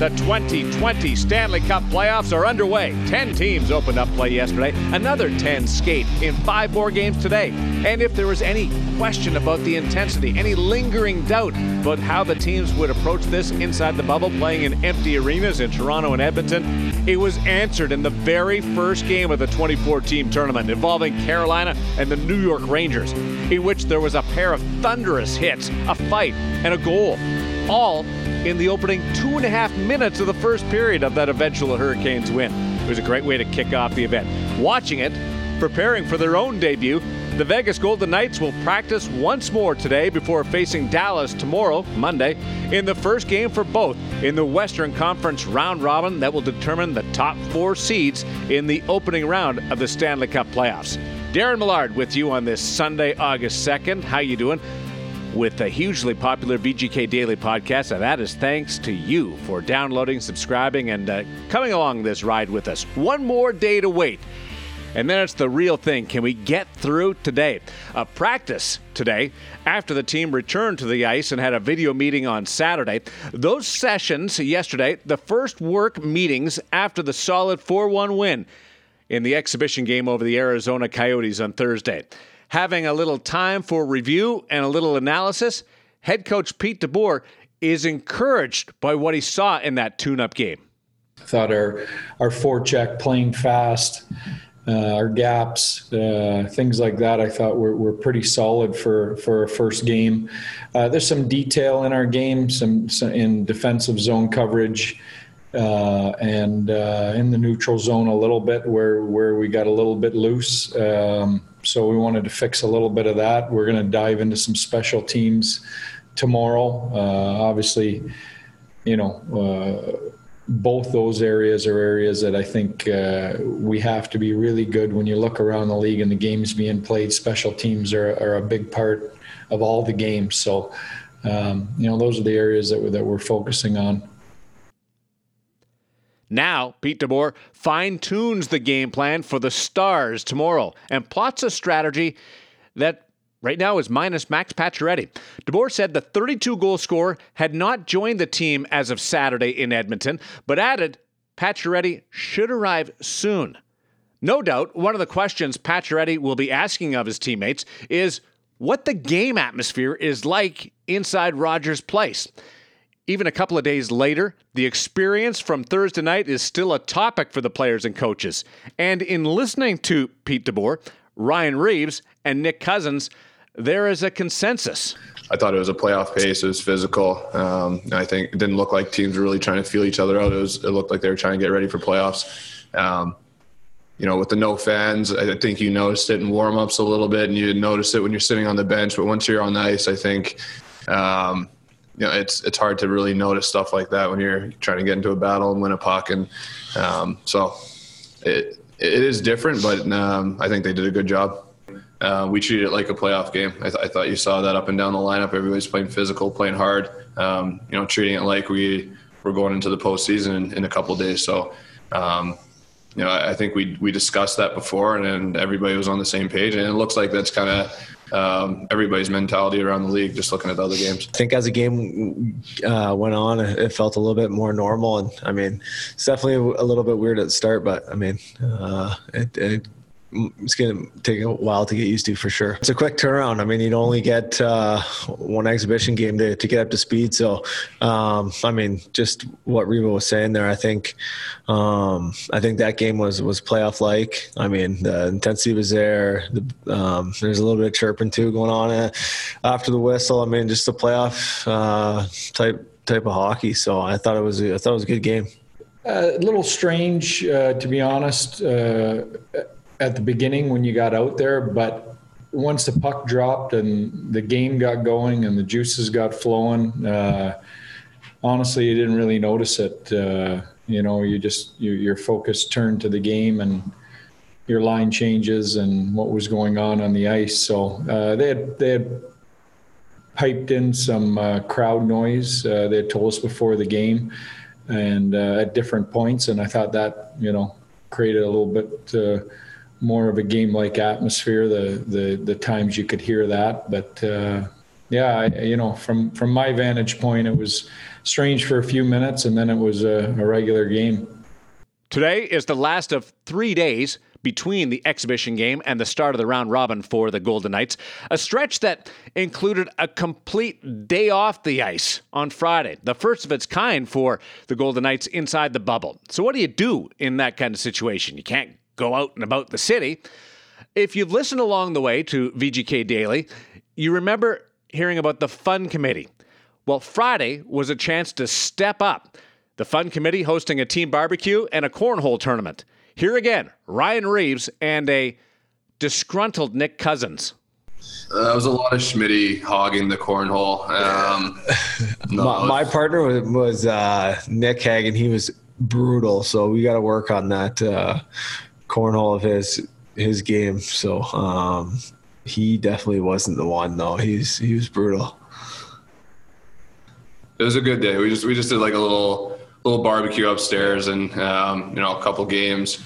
The 2020 Stanley Cup playoffs are underway. 10 teams opened up play yesterday. Another 10 skate in five more games today. And if there was any question about the intensity, any lingering doubt about how the teams would approach this inside the bubble, playing in empty arenas in Toronto and Edmonton, it was answered in the very first game of the 24 team tournament involving Carolina and the New York Rangers, in which there was a pair of thunderous hits, a fight, and a goal. All in the opening two and a half minutes of the first period of that eventual Hurricanes win. It was a great way to kick off the event. Watching it, preparing for their own debut, the Vegas Golden Knights will practice once more today before facing Dallas tomorrow, Monday, in the first game for both in the Western Conference round robin that will determine the top four seeds in the opening round of the Stanley Cup playoffs. Darren Millard with you on this Sunday, August 2nd. How you doing? With the hugely popular VGK Daily podcast, and that is thanks to you for downloading, subscribing, and uh, coming along this ride with us. One more day to wait. And then it's the real thing. Can we get through today? A practice today after the team returned to the ice and had a video meeting on Saturday. Those sessions yesterday, the first work meetings after the solid 4 1 win in the exhibition game over the Arizona Coyotes on Thursday having a little time for review and a little analysis, head coach Pete DeBoer is encouraged by what he saw in that tune-up game. I thought our our forecheck playing fast, uh, our gaps, uh, things like that. I thought were, were pretty solid for for a first game. Uh, there's some detail in our game, some, some in defensive zone coverage. Uh, and uh, in the neutral zone a little bit where where we got a little bit loose. Um, so we wanted to fix a little bit of that. We're going to dive into some special teams tomorrow. Uh, obviously, you know, uh, both those areas are areas that I think uh, we have to be really good. When you look around the league and the games being played, special teams are, are a big part of all the games. So, um, you know, those are the areas that that we're focusing on. Now, Pete DeBoer fine tunes the game plan for the Stars tomorrow and plots a strategy that right now is minus Max Pacioretty. DeBoer said the 32 goal scorer had not joined the team as of Saturday in Edmonton, but added Pacioretty should arrive soon. No doubt, one of the questions Pacioretty will be asking of his teammates is what the game atmosphere is like inside Rogers Place. Even a couple of days later, the experience from Thursday night is still a topic for the players and coaches. And in listening to Pete DeBoer, Ryan Reaves, and Nick Cousins, there is a consensus. I thought it was a playoff pace. It was physical. Um, I think it didn't look like teams were really trying to feel each other out. It was. It looked like they were trying to get ready for playoffs. Um, you know, with the no fans, I think you noticed it in warm ups a little bit, and you notice it when you're sitting on the bench. But once you're on the ice, I think um, you know, it's it's hard to really notice stuff like that when you're trying to get into a battle and win a puck, and um, so it it is different, but um, I think they did a good job. Uh, we treated it like a playoff game. I, th- I, thought you saw that up and down the lineup. Everybody's playing physical, playing hard. Um, you know, treating it like we were going into the postseason in, in a couple days. So, um, you know, I, I, think we we discussed that before, and, and everybody was on the same page. And it looks like that's kind of um, everybody's mentality around the league, just looking at the other games. I think as the game uh, went on, it felt a little bit more normal. And I mean, it's definitely a little bit weird at the start, but I mean, uh, it, it it's going to take a while to get used to for sure. It's a quick turnaround. I mean, you'd only get uh, one exhibition game to, to get up to speed. So, um, I mean, just what Reva was saying there, I think, um, I think that game was was playoff like. I mean, the intensity was there. The, um, there's a little bit of chirping too going on uh, after the whistle. I mean, just a playoff uh, type type of hockey. So I thought it was I thought it was a good game. Uh, a little strange, uh, to be honest at the beginning when you got out there, but once the puck dropped and the game got going and the juices got flowing, uh, honestly, you didn't really notice it. Uh, you know, you just you, your focus turned to the game and your line changes and what was going on on the ice. So uh, they had they had piped in some uh, crowd noise. Uh, they had told us before the game and uh, at different points, and I thought that you know created a little bit more of a game like atmosphere the, the the times you could hear that but uh, yeah, I, you know, from from my vantage point, it was strange for a few minutes, and then it was a, a regular game. Today is the last of three days between the exhibition game and the start of the round robin for the Golden Knights. A stretch that included a complete day off the ice on Friday, the first of its kind for the Golden Knights inside the bubble. So, what do you do in that kind of situation? You can't go out and about the city. If you've listened along the way to VGK Daily, you remember hearing about the Fun Committee. Well, Friday was a chance to step up. The Fun Committee hosting a team barbecue and a cornhole tournament. Here again, Ryan Reaves and a disgruntled Nick Cousins. Uh, that was a lot of Schmitty hogging the cornhole. Um, no, my, my, partner was, was uh, Nick Hagen. And he was brutal, so we got to work on that uh, cornhole of his his game. So um, he definitely wasn't the one though. He's he was brutal. It was a good day. We just we just did like a little little barbecue upstairs and um, you know a couple games,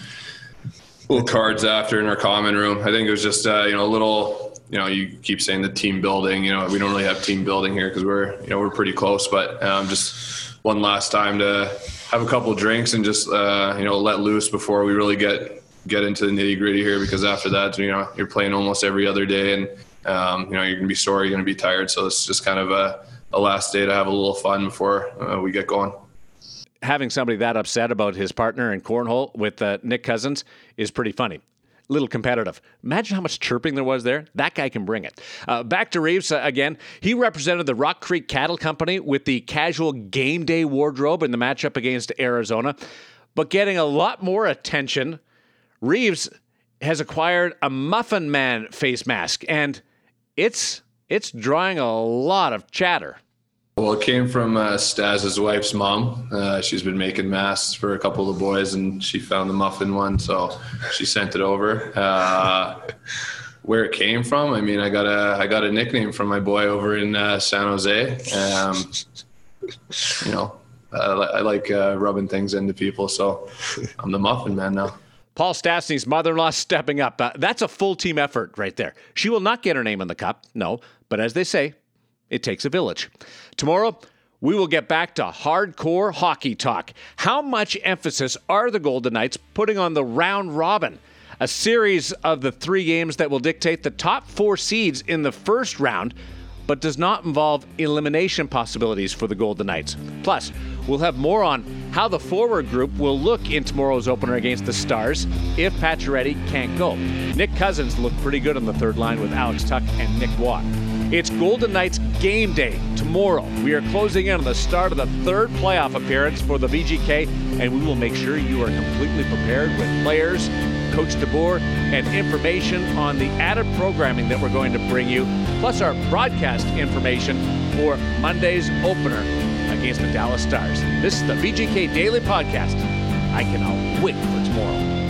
little cards after in our common room. I think it was just uh, you know a little. You know, you keep saying the team building. You know, we don't really have team building here because we're you know we're pretty close. But um, just one last time to have a couple drinks and just uh, you know let loose before we really get get into the nitty gritty here because after that, you know, you're playing almost every other day and, um, you know, you're going to be sore, you're going to be tired. So it's just kind of a, a last day to have a little fun before uh, we get going. Having somebody that upset about his partner in cornhole with uh, Nick Cousins is pretty funny little competitive. Imagine how much chirping there was there. That guy can bring it. Uh, back to Reaves uh, again. He represented the Rock Creek Cattle Company with the casual game day wardrobe in the matchup against Arizona, but getting a lot more attention Reaves has acquired a Muffin Man face mask, and it's it's drawing a lot of chatter. Well, it came from uh, Staz's wife's mom. Uh, she's been making masks for a couple of the boys, and she found the muffin one, so she sent it over. Uh, where it came from, I mean, I got a I got a nickname from my boy over in uh, San Jose. Um, you know, I like uh, rubbing things into people, so I'm the muffin man now. Paul Stastny's mother in law stepping up. Uh, that's a full team effort right there. She will not get her name in the cup, no, but as they say, it takes a village. Tomorrow, we will get back to hardcore hockey talk. How much emphasis are the Golden Knights putting on the round robin? A series of the three games that will dictate the top four seeds in the first round but does not involve elimination possibilities for the Golden Knights. Plus, we'll have more on how the forward group will look in tomorrow's opener against the Stars if Pacioretty can't go. Nick Cousins looked pretty good on the third line with Alex Tuch and Nick Watt. It's Golden Knights game day tomorrow. We are closing in on the start of the third playoff appearance for the VGK, and we will make sure you are completely prepared with players, Coach DeBoer, and information on the added programming that we're going to bring you, plus our broadcast information for Monday's opener against the Dallas Stars. This is the VGK Daily Podcast. I cannot wait for tomorrow.